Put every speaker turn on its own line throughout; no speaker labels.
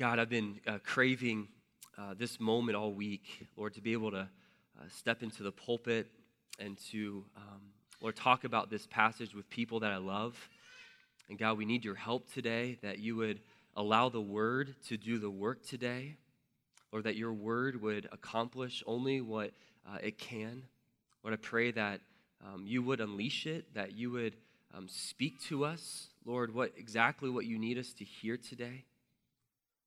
God, I've been uh, craving uh, this moment all week, Lord, to be able to uh, step into the pulpit and to, um, Lord, talk about this passage with people that I love. And God, we need your help today, that you would allow the word to do the work today, or that your word would accomplish only what uh, it can. Lord, I pray that um, you would unleash it, that you would um, speak to us, Lord, what exactly what you need us to hear today.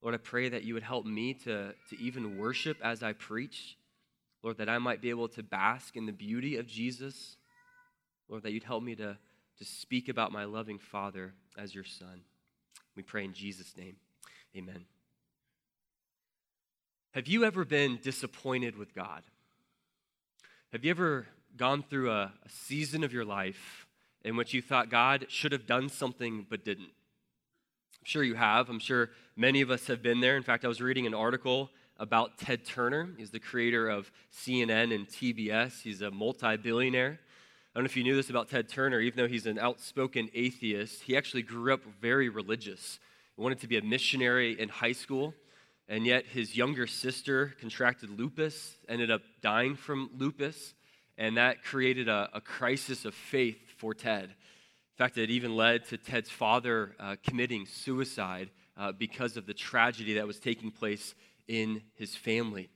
Lord, I pray that you would help me to, to even worship as I preach. Lord, that I might be able to bask in the beauty of Jesus. Lord, that you'd help me to, to speak about my loving Father as your Son. We pray in Jesus' name. Amen. Have you ever been disappointed with God? Have you ever gone through a, a season of your life in which you thought God should have done something but didn't? I'm sure you have. I'm sure many of us have been there. In fact, I was reading an article about Ted Turner. He's the creator of CNN and TBS. He's a multi billionaire. I don't know if you knew this about Ted Turner, even though he's an outspoken atheist, he actually grew up very religious. He wanted to be a missionary in high school, and yet his younger sister contracted lupus, ended up dying from lupus, and that created a, a crisis of faith for Ted. In fact, it even led to Ted's father uh, committing suicide uh, because of the tragedy that was taking place in his family.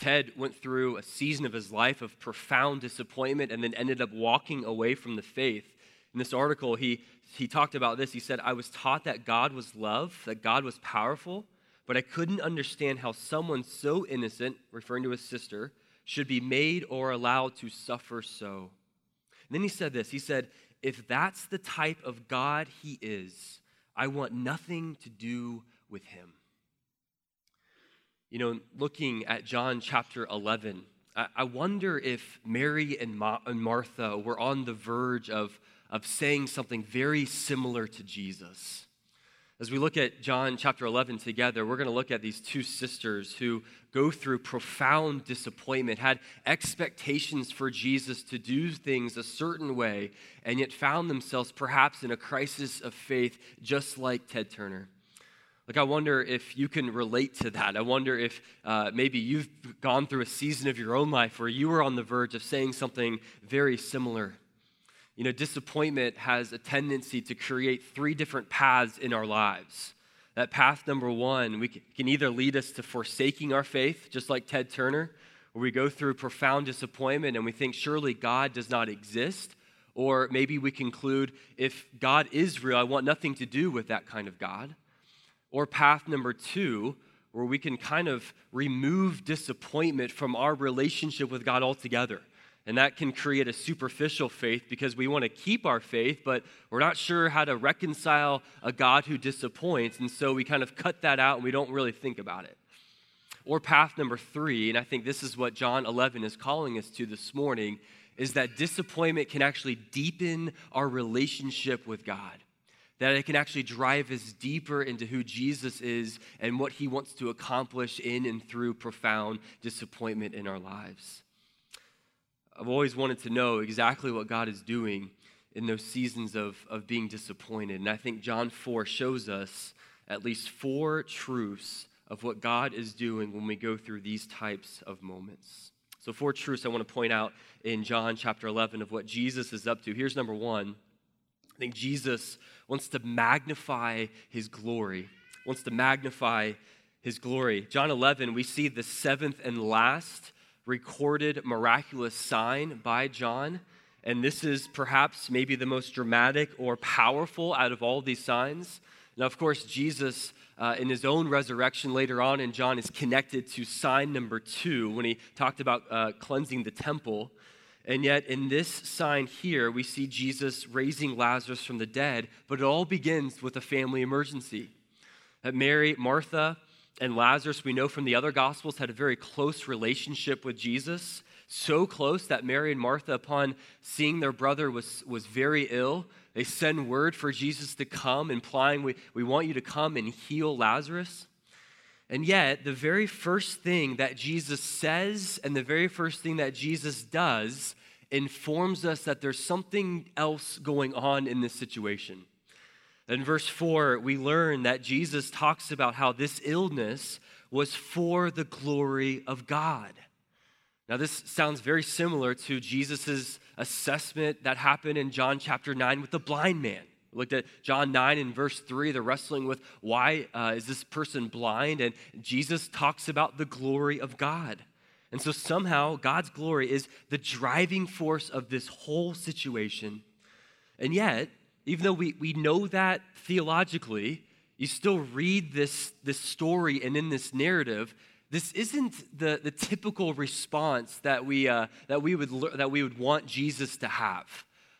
Ted went through a season of his life of profound disappointment and then ended up walking away from the faith. In this article, he, he talked about this. He said, I was taught that God was love, that God was powerful, but I couldn't understand how someone so innocent, referring to his sister, should be made or allowed to suffer so. And then he said this He said, if that's the type of God he is, I want nothing to do with him. You know, looking at John chapter 11, I wonder if Mary and, Martha were on the verge of, of saying something very similar to Jesus. As we look at John chapter 11 together, we're going to look at these two sisters who go through profound disappointment, had expectations for Jesus to do things a certain way, and yet found themselves perhaps in a crisis of faith, just like Ted Turner. Like, I wonder if you can relate to that. I wonder if uh, maybe you've gone through a season of your own life where you were on the verge of saying something very similar. You know, disappointment has a tendency to create three different paths in our lives. That path number one, we can either lead us to forsaking our faith, just like Ted Turner, where we go through profound disappointment and we think surely God does not exist. Or maybe we conclude if God is real, I want nothing to do with that kind of God. Or path number two, where we can kind of remove disappointment from our relationship with God altogether. And that can create a superficial faith because we want to keep our faith, but we're not sure how to reconcile a God who disappoints. And so we kind of cut that out and we don't really think about it. Or path number three, and I think this is what John 11 is calling us to this morning, is that disappointment can actually deepen our relationship with God. That it can actually drive us deeper into who Jesus is and what he wants to accomplish in and through profound disappointment in our lives. I've always wanted to know exactly what God is doing in those seasons of, of being disappointed. And I think John 4 shows us at least four truths of what God is doing when we go through these types of moments. So, four truths I want to point out in John chapter 11 of what Jesus is up to. Here's number one I think Jesus wants to magnify his glory, wants to magnify his glory. John 11, we see the seventh and last recorded miraculous sign by John. And this is perhaps maybe the most dramatic or powerful out of all these signs. Now, of course, Jesus, uh, in his own resurrection later on in John, is connected to sign number two when he talked about uh, cleansing the temple. And yet, in this sign here, we see Jesus raising Lazarus from the dead, but it all begins with a family emergency. That Mary, Martha, and Lazarus, we know from the other Gospels, had a very close relationship with Jesus. So close that Mary and Martha, upon seeing their brother was, was very ill, they send word for Jesus to come, implying, we, we want you to come and heal Lazarus. And yet, the very first thing that Jesus says and the very first thing that Jesus does informs us that there's something else going on in this situation. In verse 4, we learn that Jesus talks about how this illness was for the glory of God. Now, this sounds very similar to Jesus' assessment that happened in John chapter 9 with the blind man. We looked at John 9 and verse 3, the wrestling with why uh, is this person blind? And Jesus talks about the glory of God. And so somehow God's glory is the driving force of this whole situation. And yet, even though we, we know that theologically, you still read this, this story and in this narrative, this isn't the, the typical response that we, uh, that, we would, that we would want Jesus to have.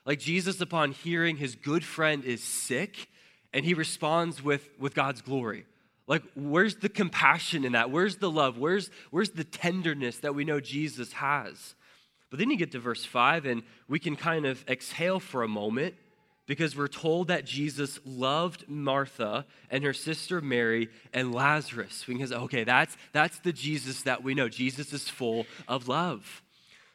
Like Jesus, upon hearing his good friend is sick, and he responds with, with God's glory. Like, where's the compassion in that? Where's the love? Where's, where's the tenderness that we know Jesus has? But then you get to verse 5, and we can kind of exhale for a moment because we're told that Jesus loved Martha and her sister Mary and Lazarus. Say, okay, that's, that's the Jesus that we know. Jesus is full of love.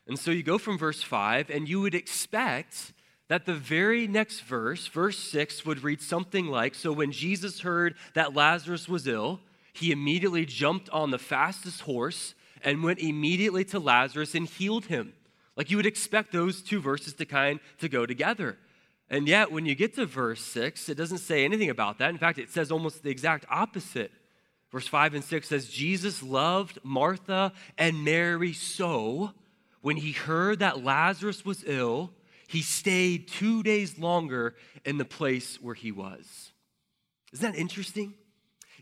And so you go from verse 5, and you would expect that the very next verse, verse 6, would read something like So when Jesus heard that Lazarus was ill, he immediately jumped on the fastest horse and went immediately to Lazarus and healed him. Like you would expect those two verses to kind to go together. And yet, when you get to verse 6, it doesn't say anything about that. In fact, it says almost the exact opposite. Verse 5 and 6 says, Jesus loved Martha and Mary so when he heard that Lazarus was ill, he stayed two days longer in the place where he was. Isn't that interesting?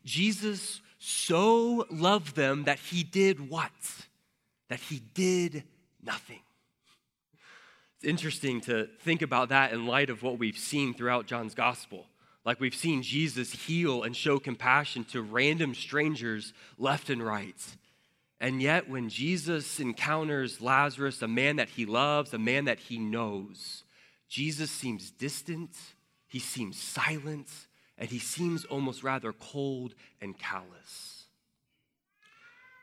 Jesus so loved them that he did what? That he did nothing. It's interesting to think about that in light of what we've seen throughout John's gospel. Like we've seen Jesus heal and show compassion to random strangers left and right. And yet, when Jesus encounters Lazarus, a man that he loves, a man that he knows, Jesus seems distant, he seems silent, and he seems almost rather cold and callous.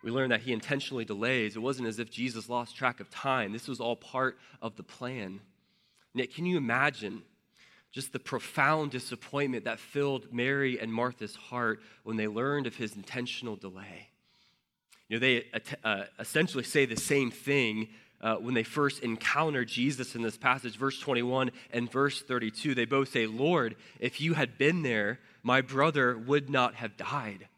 We learn that he intentionally delays. It wasn't as if Jesus lost track of time, this was all part of the plan. Yet, can you imagine just the profound disappointment that filled Mary and Martha's heart when they learned of his intentional delay? You know, they uh, essentially say the same thing uh, when they first encounter Jesus in this passage, verse 21 and verse 32. They both say, Lord, if you had been there, my brother would not have died.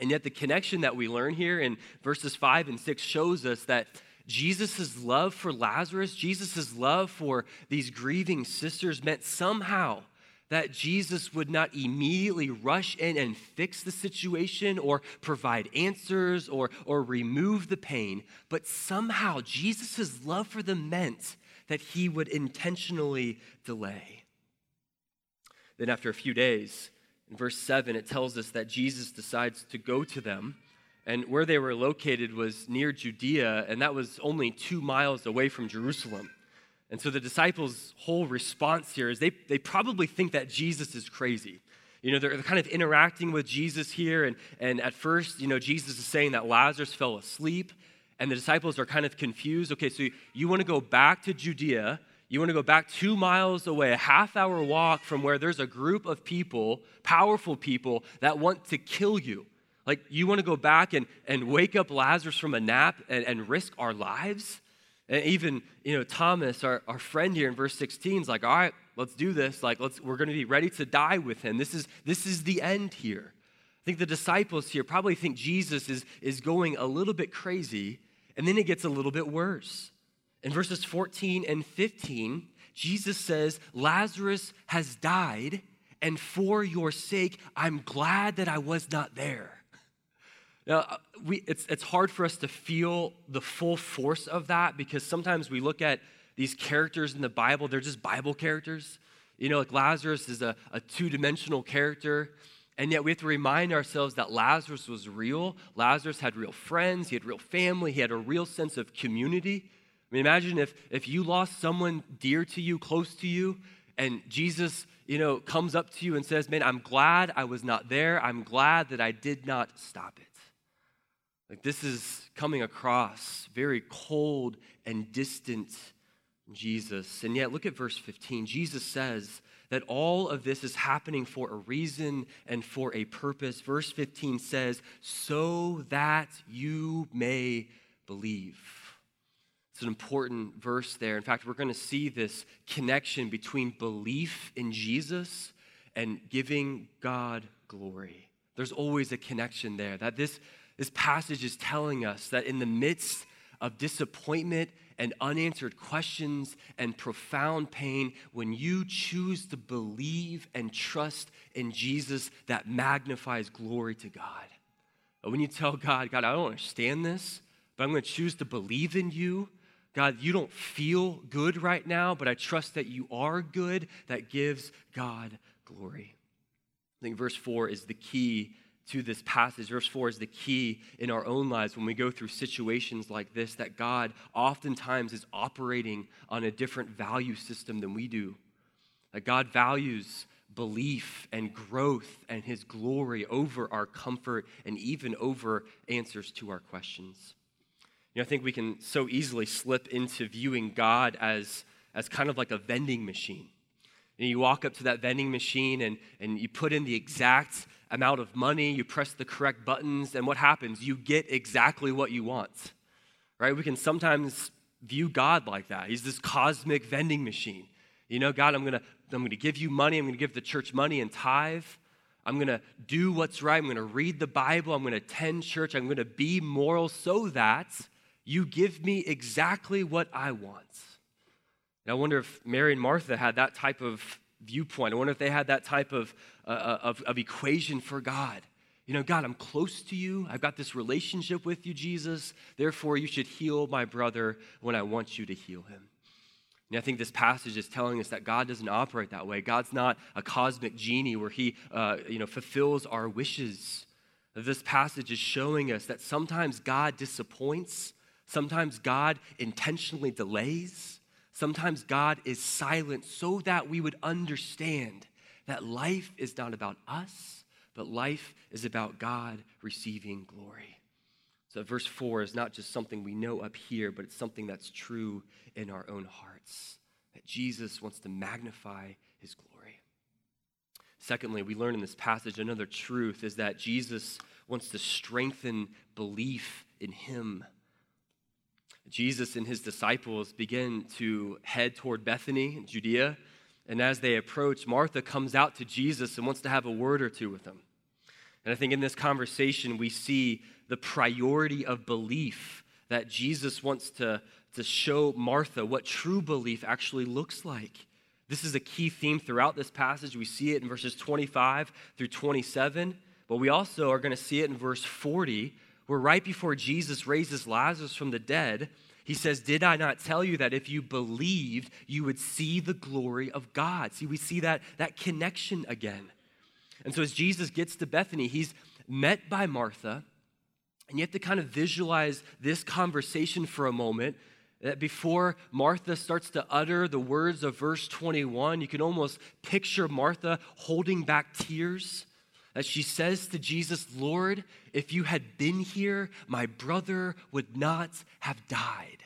And yet, the connection that we learn here in verses 5 and 6 shows us that Jesus' love for Lazarus, Jesus' love for these grieving sisters meant somehow that Jesus would not immediately rush in and fix the situation or provide answers or, or remove the pain, but somehow Jesus' love for them meant that he would intentionally delay. Then, after a few days, in verse 7, it tells us that Jesus decides to go to them. And where they were located was near Judea, and that was only two miles away from Jerusalem. And so the disciples' whole response here is they, they probably think that Jesus is crazy. You know, they're kind of interacting with Jesus here, and, and at first, you know, Jesus is saying that Lazarus fell asleep, and the disciples are kind of confused. Okay, so you, you want to go back to Judea, you want to go back two miles away, a half hour walk from where there's a group of people, powerful people, that want to kill you. Like, you want to go back and, and wake up Lazarus from a nap and, and risk our lives? And even, you know, Thomas, our, our friend here in verse 16, is like, all right, let's do this. Like, let's, we're going to be ready to die with him. This is, this is the end here. I think the disciples here probably think Jesus is, is going a little bit crazy, and then it gets a little bit worse. In verses 14 and 15, Jesus says, Lazarus has died, and for your sake, I'm glad that I was not there. Now, uh, we, it's, it's hard for us to feel the full force of that because sometimes we look at these characters in the Bible, they're just Bible characters. You know, like Lazarus is a, a two dimensional character. And yet we have to remind ourselves that Lazarus was real. Lazarus had real friends, he had real family, he had a real sense of community. I mean, imagine if, if you lost someone dear to you, close to you, and Jesus, you know, comes up to you and says, Man, I'm glad I was not there. I'm glad that I did not stop it. Like this is coming across very cold and distant Jesus. And yet, look at verse 15. Jesus says that all of this is happening for a reason and for a purpose. Verse 15 says, so that you may believe. It's an important verse there. In fact, we're going to see this connection between belief in Jesus and giving God glory. There's always a connection there. That this, this passage is telling us that in the midst of disappointment and unanswered questions and profound pain, when you choose to believe and trust in Jesus, that magnifies glory to God. When you tell God, God, I don't understand this, but I'm going to choose to believe in you. God, you don't feel good right now, but I trust that you are good. That gives God glory. I think verse 4 is the key to this passage. Verse 4 is the key in our own lives when we go through situations like this that God oftentimes is operating on a different value system than we do. That God values belief and growth and his glory over our comfort and even over answers to our questions. Know, I think we can so easily slip into viewing God as, as kind of like a vending machine. And you walk up to that vending machine and, and you put in the exact amount of money, you press the correct buttons, and what happens? You get exactly what you want. Right? We can sometimes view God like that. He's this cosmic vending machine. You know, God, I'm gonna, I'm gonna give you money, I'm gonna give the church money and tithe. I'm gonna do what's right, I'm gonna read the Bible, I'm gonna attend church, I'm gonna be moral so that you give me exactly what I want. And I wonder if Mary and Martha had that type of viewpoint. I wonder if they had that type of, uh, uh, of, of equation for God. You know, God, I'm close to you. I've got this relationship with you, Jesus. Therefore, you should heal my brother when I want you to heal him. And I think this passage is telling us that God doesn't operate that way. God's not a cosmic genie where he, uh, you know, fulfills our wishes. This passage is showing us that sometimes God disappoints, sometimes God intentionally delays, Sometimes God is silent so that we would understand that life is not about us, but life is about God receiving glory. So, verse 4 is not just something we know up here, but it's something that's true in our own hearts that Jesus wants to magnify his glory. Secondly, we learn in this passage another truth is that Jesus wants to strengthen belief in him Jesus and his disciples begin to head toward Bethany, Judea. And as they approach, Martha comes out to Jesus and wants to have a word or two with him. And I think in this conversation, we see the priority of belief that Jesus wants to, to show Martha what true belief actually looks like. This is a key theme throughout this passage. We see it in verses 25 through 27, but we also are going to see it in verse 40, where right before Jesus raises Lazarus from the dead, he says, Did I not tell you that if you believed, you would see the glory of God? See, we see that, that connection again. And so as Jesus gets to Bethany, he's met by Martha, and you have to kind of visualize this conversation for a moment. That before Martha starts to utter the words of verse 21, you can almost picture Martha holding back tears as she says to Jesus, Lord, if you had been here, my brother would not have died.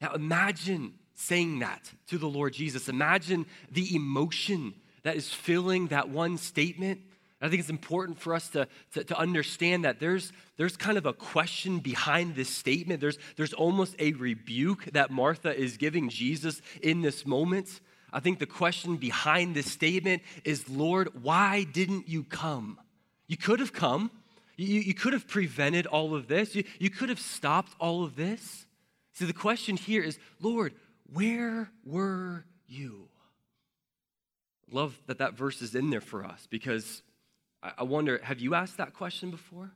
Now imagine saying that to the Lord Jesus. Imagine the emotion that is filling that one statement. I think it's important for us to, to, to, understand that there's, there's kind of a question behind this statement. There's, there's almost a rebuke that Martha is giving Jesus in this moment. I think the question behind this statement is Lord, why didn't you come? You could have come. You, you could have prevented all of this. You, you could have stopped all of this. See, the question here is Lord, where were you? Love that that verse is in there for us because I wonder have you asked that question before?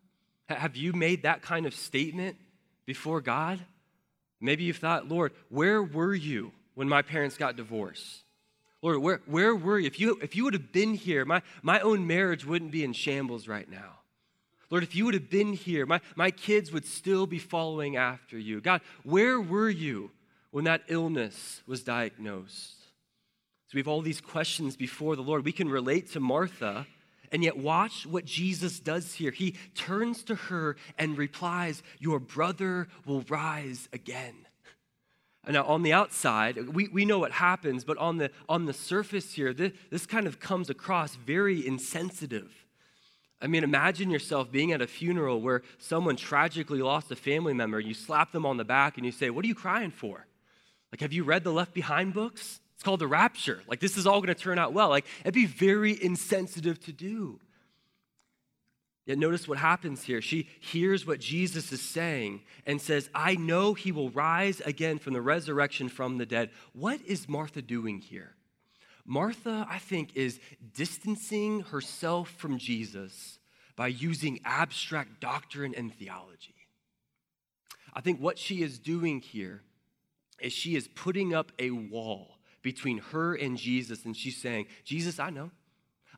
Have you made that kind of statement before God? Maybe you've thought, Lord, where were you when my parents got divorced? Lord, where, where were you? If, you? if you would have been here, my, my own marriage wouldn't be in shambles right now. Lord, if you would have been here, my, my kids would still be following after you. God, where were you when that illness was diagnosed? So we have all these questions before the Lord. We can relate to Martha, and yet watch what Jesus does here. He turns to her and replies, Your brother will rise again. Now, on the outside, we, we know what happens, but on the, on the surface here, this, this kind of comes across very insensitive. I mean, imagine yourself being at a funeral where someone tragically lost a family member. You slap them on the back and you say, What are you crying for? Like, have you read the Left Behind books? It's called the rapture. Like, this is all going to turn out well. Like, it'd be very insensitive to do. Yet notice what happens here. She hears what Jesus is saying and says, I know he will rise again from the resurrection from the dead. What is Martha doing here? Martha, I think, is distancing herself from Jesus by using abstract doctrine and theology. I think what she is doing here is she is putting up a wall between her and Jesus, and she's saying, Jesus, I know.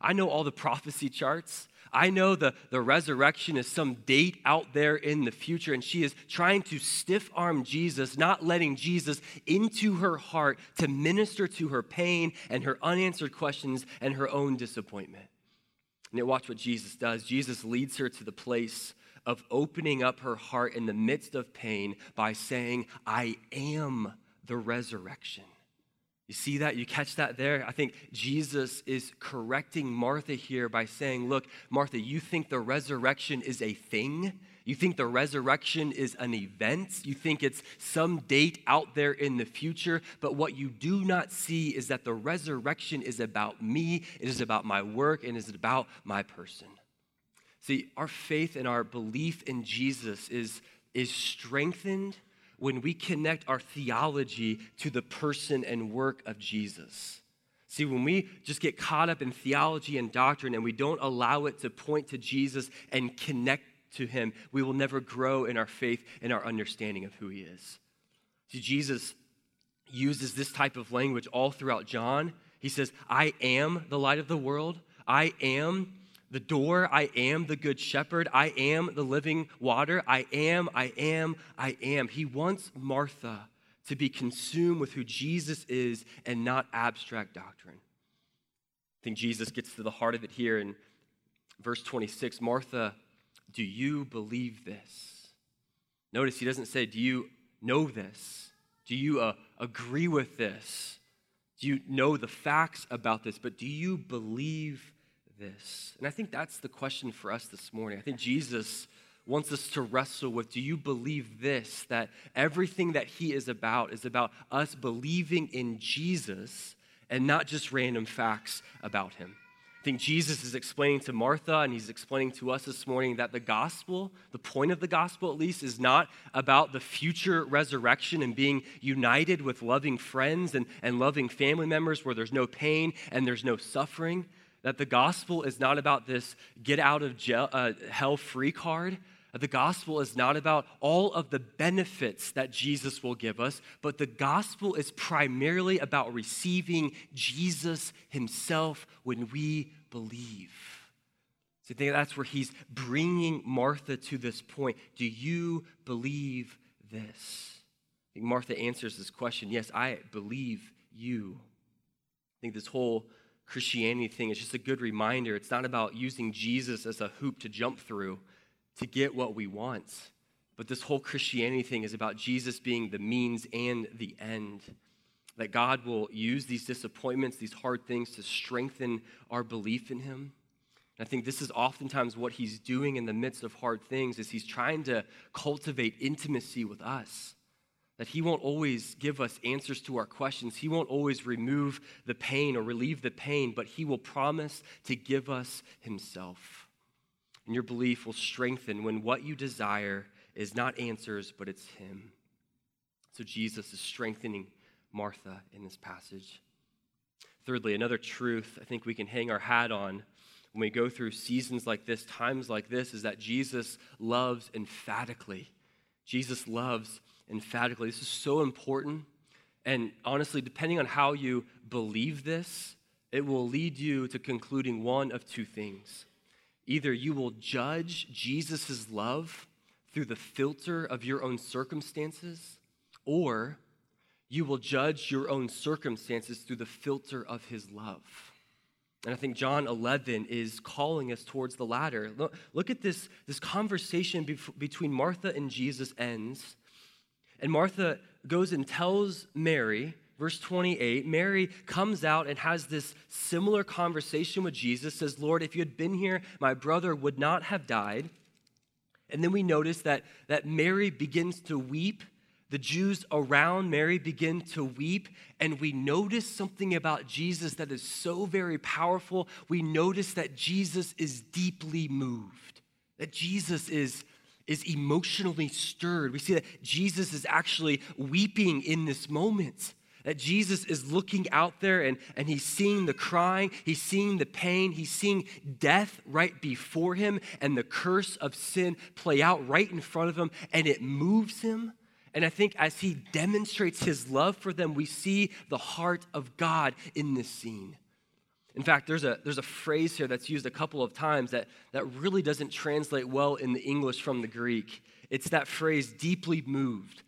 I know all the prophecy charts. I know the, the resurrection is some date out there in the future, and she is trying to stiff arm Jesus, not letting Jesus into her heart to minister to her pain and her unanswered questions and her own disappointment. And watch what Jesus does. Jesus leads her to the place of opening up her heart in the midst of pain by saying, I am the resurrection you see that? You catch that there? I think Jesus is correcting Martha here by saying, Look, Martha, you think the resurrection is a thing? You think the resurrection is an event. You think it's some date out there in the future. But what you do not see is that the resurrection is about me, it is about my work, and it is about my person. See, our faith and our belief in Jesus is, is strengthened when we connect our theology to the person and work of Jesus. See, when we just get caught up in theology and doctrine and we don't allow it to point to Jesus and connect to him, we will never grow in our faith and our understanding of who he is. See, Jesus uses this type of language all throughout John. He says, I am the light of the world. I am the door. I am the good shepherd. I am the living water. I am, I am, I am. He wants Martha to be consumed with who Jesus is and not abstract doctrine. I think Jesus gets to the heart of it here in verse 26. Martha, do you believe this? Notice he doesn't say, Do you know this? Do you uh, agree with this? Do you know the facts about this? But do you believe this? And I think that's the question for us this morning. I think Jesus wants us to wrestle with do you believe this? That everything that he is about is about us believing in Jesus and not just random facts about him. I think Jesus is explaining to Martha and he's explaining to us this morning that the gospel, the point of the gospel at least, is not about the future resurrection and being united with loving friends and, and loving family members where there's no pain and there's no suffering. That the gospel is not about this get out of jail, uh, hell free card. The gospel is not about all of the benefits that Jesus will give us, but the gospel is primarily about receiving Jesus himself when we believe. So I think that's where he's bringing Martha to this point. Do you believe this? I think Martha answers this question yes, I believe you. I think this whole Christianity thing is just a good reminder. It's not about using Jesus as a hoop to jump through to get what we want. But this whole Christianity thing is about Jesus being the means and the end. That God will use these disappointments, these hard things to strengthen our belief in Him. And I think this is oftentimes what He's doing in the midst of hard things is He's trying to cultivate intimacy with us that He won't always give us answers to our questions. He won't always remove the pain or relieve the pain, but He will promise to give us Himself. And your belief will strengthen when what you desire is not answers, but it's Him. So Jesus is strengthening Martha in this passage. Thirdly, another truth I think we can hang our hat on when we go through seasons like this, times like this, is that Jesus loves emphatically. Jesus loves emphatically. This is so important. And honestly, depending on how you believe this, it will lead you to concluding one of two things. Either you will judge Jesus' love through the filter of your own circumstances, or you will judge your own circumstances through the filter of his love. And I think John 11 is calling us towards the latter. Look, look at this, this conversation between Martha and Jesus ends and Martha goes and tells Mary, verse 28, Mary comes out and has this similar conversation with Jesus, says, Lord, if you had been here, my brother would not have died. And then we notice that, that Mary begins to weep. The Jews around Mary begin to weep, and we notice something about Jesus that is so very powerful. We notice that Jesus is deeply moved, that Jesus is, is emotionally stirred. We see that Jesus is actually weeping in this moment. That Jesus is looking out there and, and he's seeing the crying, he's seeing the pain, he's seeing death right before him and the curse of sin play out right in front of him, and it moves him. And I think as he demonstrates his love for them, we see the heart of God in this scene. In fact, there's a, there's a phrase here that's used a couple of times that, that really doesn't translate well in the English from the Greek. It's that phrase, deeply moved.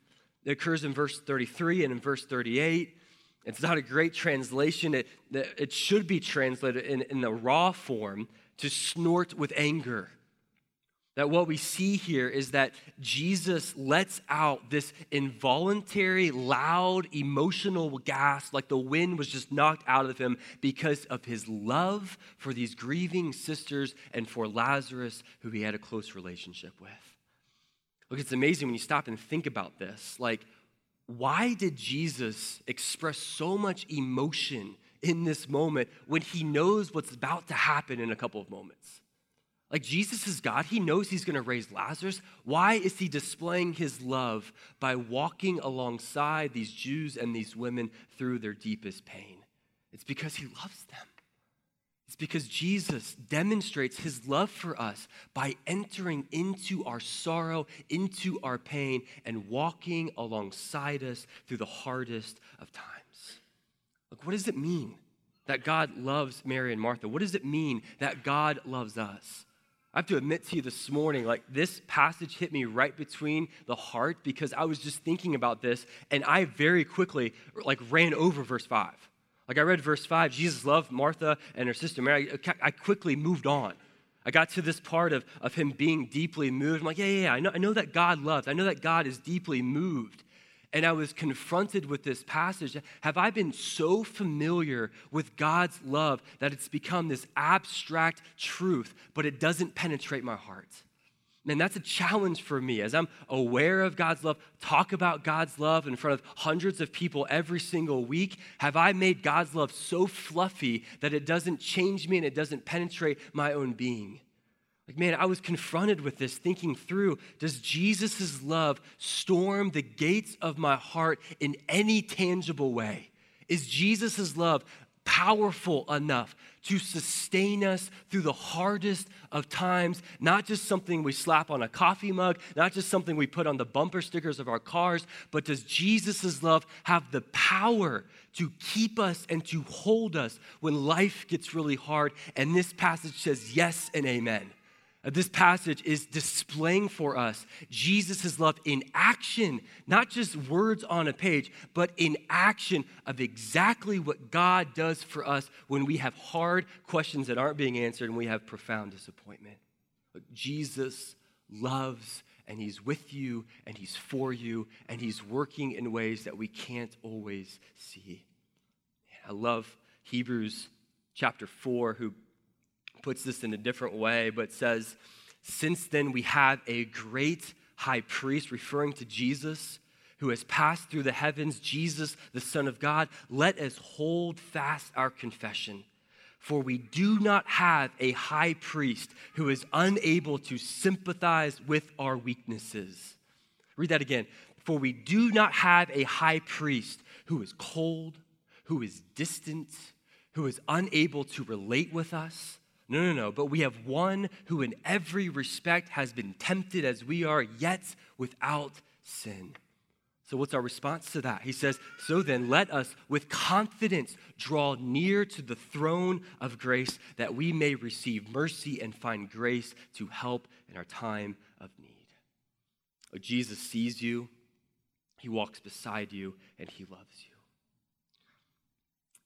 It occurs in verse 33 and in verse 38. It's not a great translation. It, it should be translated in, in the raw form to snort with anger. That what we see here is that Jesus lets out this involuntary, loud, emotional gasp, like the wind was just knocked out of him because of his love for these grieving sisters and for Lazarus, who he had a close relationship with. Look, it's amazing when you stop and think about this. Like, why did Jesus express so much emotion in this moment when he knows what's about to happen in a couple of moments? Like, Jesus is God. He knows he's going to raise Lazarus. Why is he displaying his love by walking alongside these Jews and these women through their deepest pain? It's because he loves them. It's because Jesus demonstrates his love for us by entering into our sorrow, into our pain, and walking alongside us through the hardest of times. Look, what does it mean that God loves Mary and Martha? What does it mean that God loves us? I have to admit to you this morning, like this passage hit me right between the heart because I was just thinking about this and I very quickly like ran over verse 5. Like I read verse 5, Jesus loved Martha and her sister Mary. I quickly moved on. I got to this part of, of him being deeply moved. I'm like, yeah, yeah, yeah. I know, I know that God loves. I know that God is deeply moved. And I was confronted with this passage. Have I been so familiar with God's love that it's become this abstract truth, but it doesn't penetrate my heart? Man, that's a challenge for me as I'm aware of God's love, talk about God's love in front of hundreds of people every single week. Have I made God's love so fluffy that it doesn't change me and it doesn't penetrate my own being? Like, man, I was confronted with this, thinking through does Jesus' love storm the gates of my heart in any tangible way? Is Jesus' love powerful enough to sustain us through the hardest of times, not just something we slap on a coffee mug, not just something we put on the bumper stickers of our cars, but does Jesus' love have the power to keep us and to hold us when life gets really hard? And this passage says yes and amen. Uh, this passage is displaying for us Jesus' love in action, not just words on a page, but in action of exactly what God does for us when we have hard questions that aren't being answered and we have profound disappointment. Jesus loves and He's with you and He's for you and He's working in ways that we can't always see. I love Hebrews chapter 4, who puts this in a different way, but says, Since then we have a great high priest, referring to Jesus, who has passed through the heavens, Jesus, the Son of God, let us hold fast our confession. For we do not have a high priest who is unable to sympathize with our weaknesses. Read that again. For we do not have a high priest who is cold, who is distant, who is unable to relate with us no, no, no. But we have one who, in every respect, has been tempted as we are, yet without sin. So, what's our response to that? He says, So then, let us with confidence draw near to the throne of grace that we may receive mercy and find grace to help in our time of need. Oh, Jesus sees you, He walks beside you, and He loves you.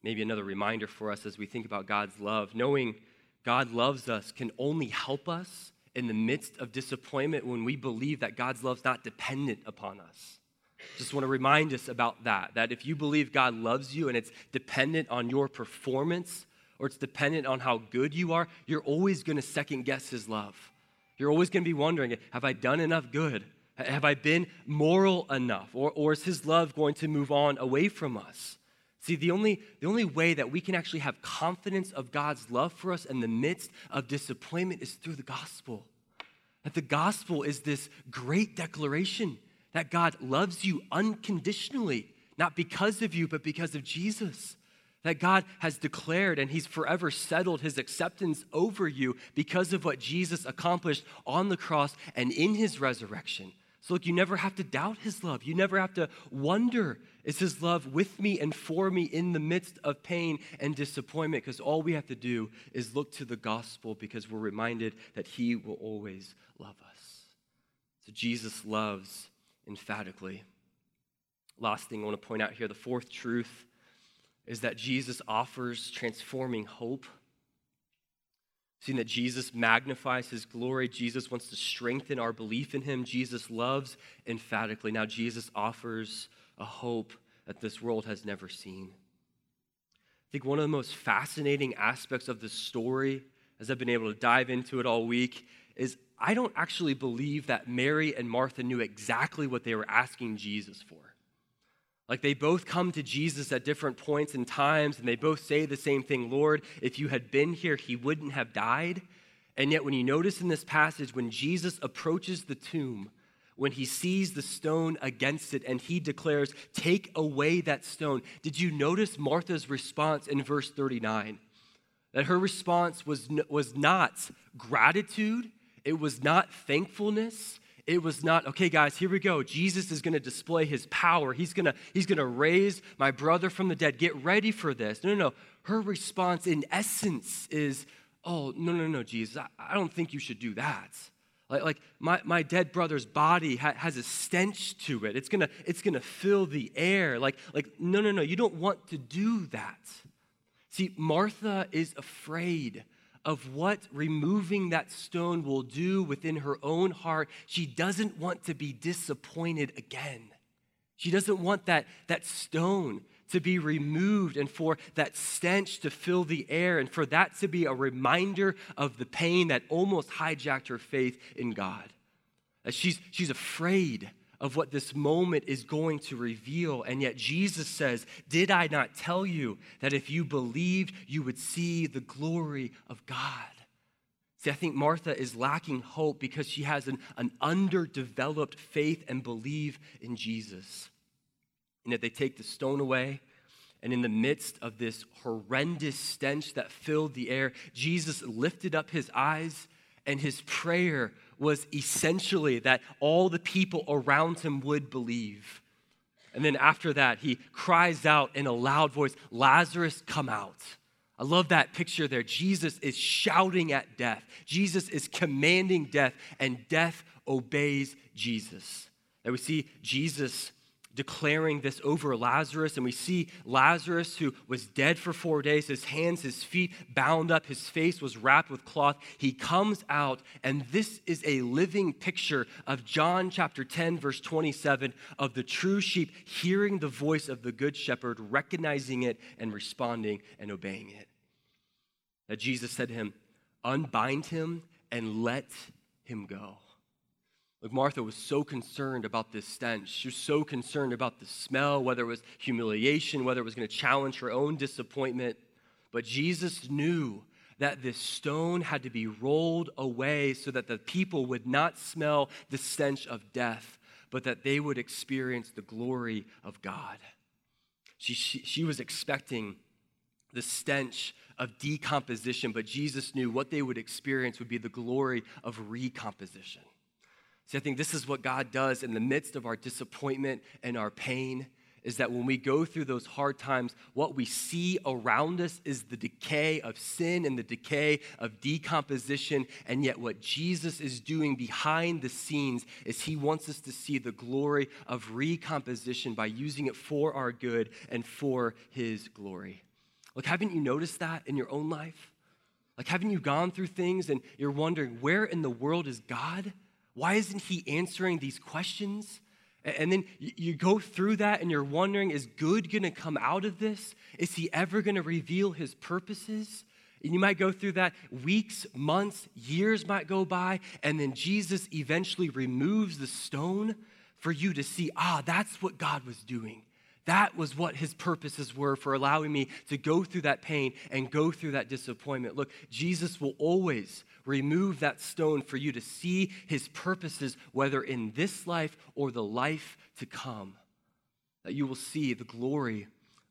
Maybe another reminder for us as we think about God's love, knowing God loves us can only help us in the midst of disappointment when we believe that God's love's not dependent upon us. Just want to remind us about that. That if you believe God loves you and it's dependent on your performance or it's dependent on how good you are, you're always going to second guess His love. You're always going to be wondering have I done enough good? Have I been moral enough? Or, or is His love going to move on away from us? See, the only, the only way that we can actually have confidence of God's love for us in the midst of disappointment is through the gospel. That the gospel is this great declaration that God loves you unconditionally, not because of you, but because of Jesus. That God has declared and He's forever settled His acceptance over you because of what Jesus accomplished on the cross and in His resurrection. So, look, you never have to doubt His love. You never have to wonder, is His love with me and for me in the midst of pain and disappointment? Because all we have to do is look to the gospel because we're reminded that He will always love us. So, Jesus loves emphatically. Last thing I want to point out here the fourth truth is that Jesus offers transforming hope. Seeing that Jesus magnifies his glory, Jesus wants to strengthen our belief in him. Jesus loves emphatically. Now, Jesus offers a hope that this world has never seen. I think one of the most fascinating aspects of this story, as I've been able to dive into it all week, is I don't actually believe that Mary and Martha knew exactly what they were asking Jesus for. Like they both come to Jesus at different points and times, and they both say the same thing Lord, if you had been here, he wouldn't have died. And yet, when you notice in this passage, when Jesus approaches the tomb, when he sees the stone against it and he declares, Take away that stone, did you notice Martha's response in verse 39? That her response was, was not gratitude, it was not thankfulness, it was not, okay, guys, here we go. Jesus is going to display his power. He's going to he's going to raise my brother from the dead. Get ready for this. No, no, no. Her response, in essence, is, oh, no, no, no, Jesus, I, I don't think you should do that. Like, like my, my dead brother's body ha- has a stench to it. It's gonna, it's gonna fill the air. Like, like, no, no, no, you don't want to do that. See, Martha is afraid of what removing that stone will do within her own heart. She doesn't want to be disappointed again. She doesn't want that, that stone to be removed and for that stench to fill the air and for that to be a reminder of the pain that almost hijacked her faith in God. She's, she's afraid of what this moment is going to reveal. And yet Jesus says, Did I not tell you that if you believed, you would see the glory of God? See, I think Martha is lacking hope because she has an, an underdeveloped faith and believe in Jesus. And that they take the stone away. And in the midst of this horrendous stench that filled the air, Jesus lifted up his eyes and his prayer was essentially that all the people around him would believe. And then after that, he cries out in a loud voice, Lazarus, come out. I love that picture there. Jesus is shouting at death. Jesus is commanding death, and death obeys Jesus. And we see Jesus declaring this over Lazarus. And we see Lazarus, who was dead for four days, his hands, his feet bound up, his face was wrapped with cloth. He comes out, and this is a living picture of John chapter 10, verse 27, of the true sheep hearing the voice of the good shepherd, recognizing it and responding and obeying it. That Jesus said to him, Unbind him and let him go. Like Martha was so concerned about this stench. She was so concerned about the smell, whether it was humiliation, whether it was going to challenge her own disappointment. But Jesus knew that this stone had to be rolled away so that the people would not smell the stench of death, but that they would experience the glory of God. She, she, she was expecting the stench of decomposition, but Jesus knew what they would experience would be the glory of recomposition. See, I think this is what God does in the midst of our disappointment and our pain is that when we go through those hard times, what we see around us is the decay of sin and the decay of decomposition. And yet, what Jesus is doing behind the scenes is he wants us to see the glory of recomposition by using it for our good and for his glory. Look, haven't you noticed that in your own life? Like, haven't you gone through things and you're wondering, where in the world is God? Why isn't he answering these questions? And then you go through that and you're wondering is good going to come out of this? Is he ever going to reveal his purposes? And you might go through that weeks, months, years might go by, and then Jesus eventually removes the stone for you to see, ah, that's what God was doing. That was what his purposes were for allowing me to go through that pain and go through that disappointment. Look, Jesus will always remove that stone for you to see his purposes, whether in this life or the life to come. That you will see the glory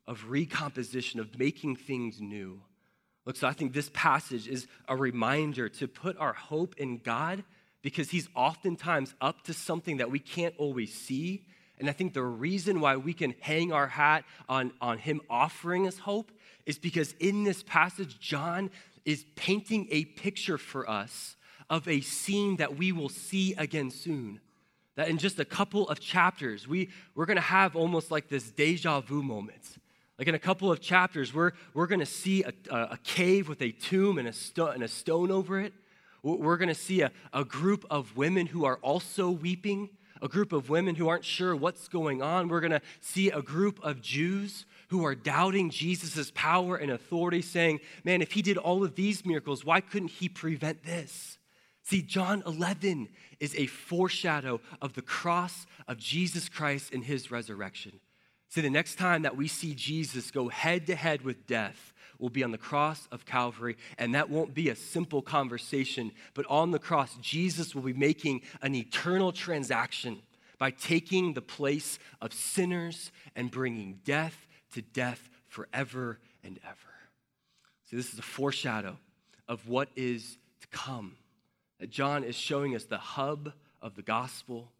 of recomposition, of making things new. Look, so I think this passage is a reminder to put our hope in God because he's oftentimes up to something that we can't always see and I think the reason why we can hang our hat on, on him offering us hope is because in this passage, John is painting a picture for us of a scene that we will see again soon. That in just a couple of chapters, we, we're gonna have almost like this deja vu moment. Like in a couple of chapters, we're, we're gonna see a, a cave with a tomb and a, sto- and a stone over it. We're gonna see a, a group of women who are also weeping a group of women who aren't sure what's going on. We're going to see a group of Jews who are doubting Jesus' power and authority, saying, Man, if he did all of these miracles, why couldn't he prevent this? See, John 11 is a foreshadow of the cross of Jesus Christ and his resurrection. See, the next time that we see Jesus go head to head with death, will be on the cross of Calvary, and that won't be a simple conversation, but on the cross, Jesus will be making an eternal transaction by taking the place of sinners and bringing death to death forever and ever. So, this is a foreshadow of what is to come. That John is showing us the hub of the gospel,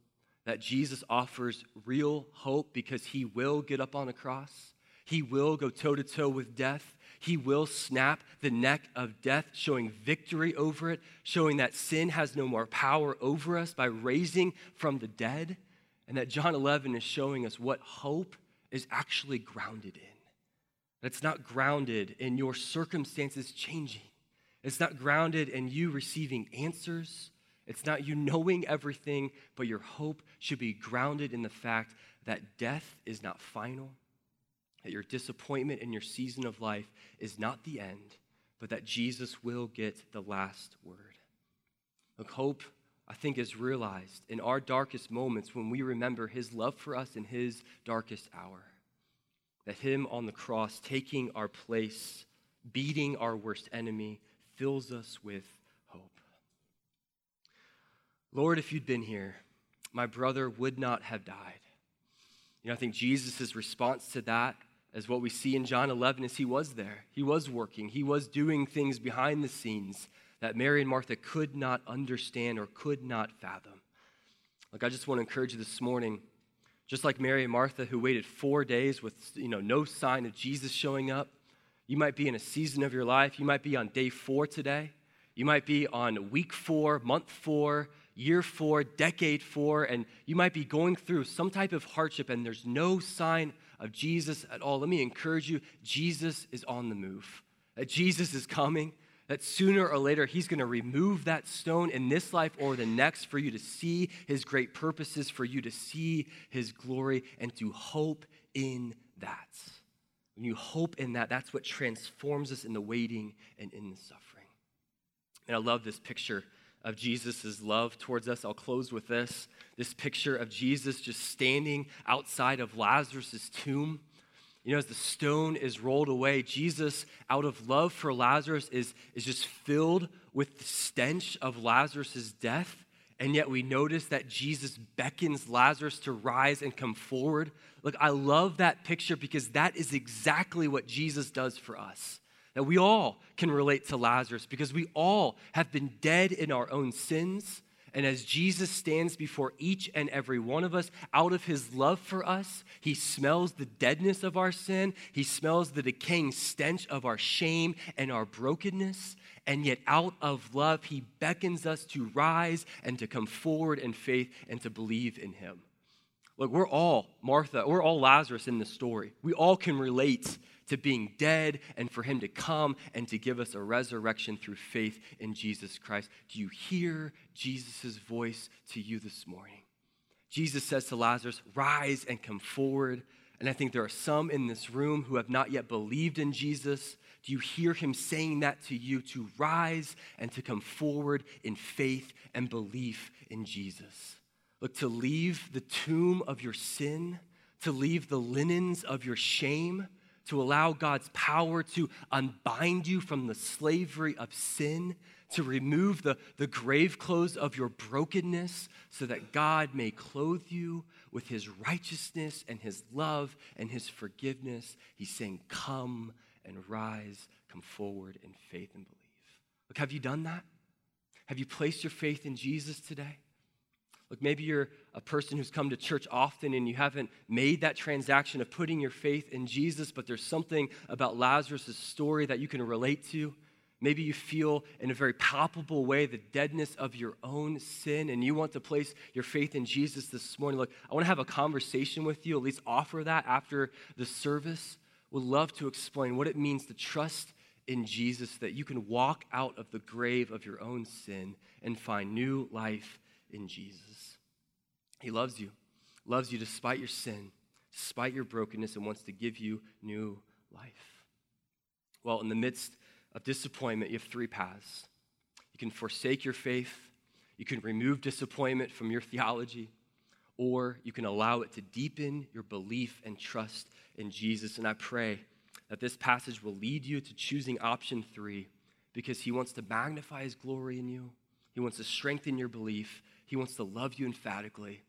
that Jesus offers real hope because he will get up on a cross. He will go toe to toe with death. He will snap the neck of death, showing victory over it, showing that sin has no more power over us by raising from the dead. And that John 11 is showing us what hope is actually grounded in. It's not grounded in your circumstances changing. It's not grounded in you receiving answers. It's not you knowing everything, but your hope should be grounded in the fact that death is not final, that your disappointment in your season of life is not the end, but that Jesus will get the last word. Look, hope, I think, is realized in our darkest moments when we remember his love for us in his darkest hour. That him on the cross, taking our place, beating our worst enemy, fills us with hope. Lord, if you'd been here, my brother would not have died. You know, I think Jesus' response to that as what we see in John 11 is he was there. He was working. He was doing things behind the scenes that Mary and Martha could not understand or could not fathom. Like I just want to encourage you this morning, just like Mary and Martha who waited 4 days with you know no sign of Jesus showing up, you might be in a season of your life, you might be on day 4 today. You might be on week 4, month 4, year 4, decade 4 and you might be going through some type of hardship and there's no sign of Jesus at all, let me encourage you Jesus is on the move. That Jesus is coming, that sooner or later he's going to remove that stone in this life or the next for you to see his great purposes, for you to see his glory, and to hope in that. When you hope in that, that's what transforms us in the waiting and in the suffering. And I love this picture of Jesus' love towards us. I'll close with this this picture of Jesus just standing outside of Lazarus' tomb. You know, as the stone is rolled away, Jesus, out of love for Lazarus, is, is just filled with the stench of Lazarus' death. And yet we notice that Jesus beckons Lazarus to rise and come forward. Look, I love that picture because that is exactly what Jesus does for us that we all can relate to Lazarus because we all have been dead in our own sins. And as Jesus stands before each and every one of us, out of his love for us, he smells the deadness of our sin. He smells the decaying stench of our shame and our brokenness. And yet, out of love, he beckons us to rise and to come forward in faith and to believe in him. Look, we're all Martha, we're all Lazarus in this story. We all can relate to being dead and for him to come and to give us a resurrection through faith in Jesus Christ. Do you hear Jesus' voice to you this morning? Jesus says to Lazarus, Rise and come forward. And I think there are some in this room who have not yet believed in Jesus. Do you hear him saying that to you to rise and to come forward in faith and belief in Jesus? Look, to leave the tomb of your sin, to leave the linens of your shame, to allow God's power to unbind you from the slavery of sin, to remove the, the grave clothes of your brokenness, so that God may clothe you with his righteousness and his love and his forgiveness. He's saying, Come and rise, come forward in faith and believe. Look, have you done that? Have you placed your faith in Jesus today? Look, maybe you're a person who's come to church often and you haven't made that transaction of putting your faith in Jesus, but there's something about Lazarus' story that you can relate to. Maybe you feel in a very palpable way the deadness of your own sin and you want to place your faith in Jesus this morning. Look, I want to have a conversation with you, at least offer that after the service. Would love to explain what it means to trust in Jesus, that you can walk out of the grave of your own sin and find new life in Jesus. He loves you, loves you despite your sin, despite your brokenness, and wants to give you new life. Well, in the midst of disappointment, you have three paths. You can forsake your faith, you can remove disappointment from your theology, or you can allow it to deepen your belief and trust in Jesus. And I pray that this passage will lead you to choosing option three because he wants to magnify his glory in you, he wants to strengthen your belief, he wants to love you emphatically,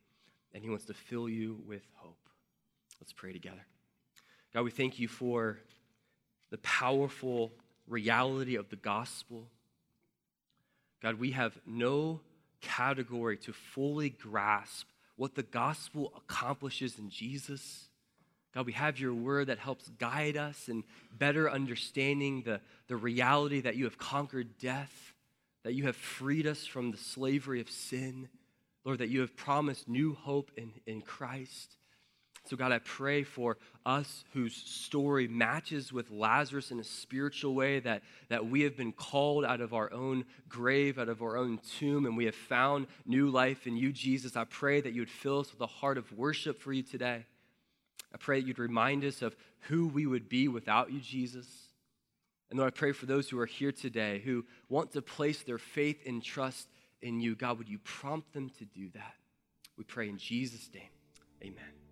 and He wants to fill you with hope. Let's pray together. God, we thank you for the powerful reality of the gospel. God, we have no category to fully grasp what the gospel accomplishes in Jesus. God, we have your word that helps guide us in better understanding the, the reality that you have conquered death that you have freed us from the slavery of sin. Lord, that you have promised new hope in, in Christ. So, God, I pray for us whose story matches with Lazarus in a spiritual way, that, that we have been called out of our own grave, out of our own tomb, and we have found new life in you, Jesus. I pray that you would fill us with a heart of worship for you today. I pray that you'd remind us of who we would be without you, Jesus. And Lord, I pray for those who are here today who want to place their faith and trust in you. God, would you prompt them to do that? We pray in Jesus' name. Amen.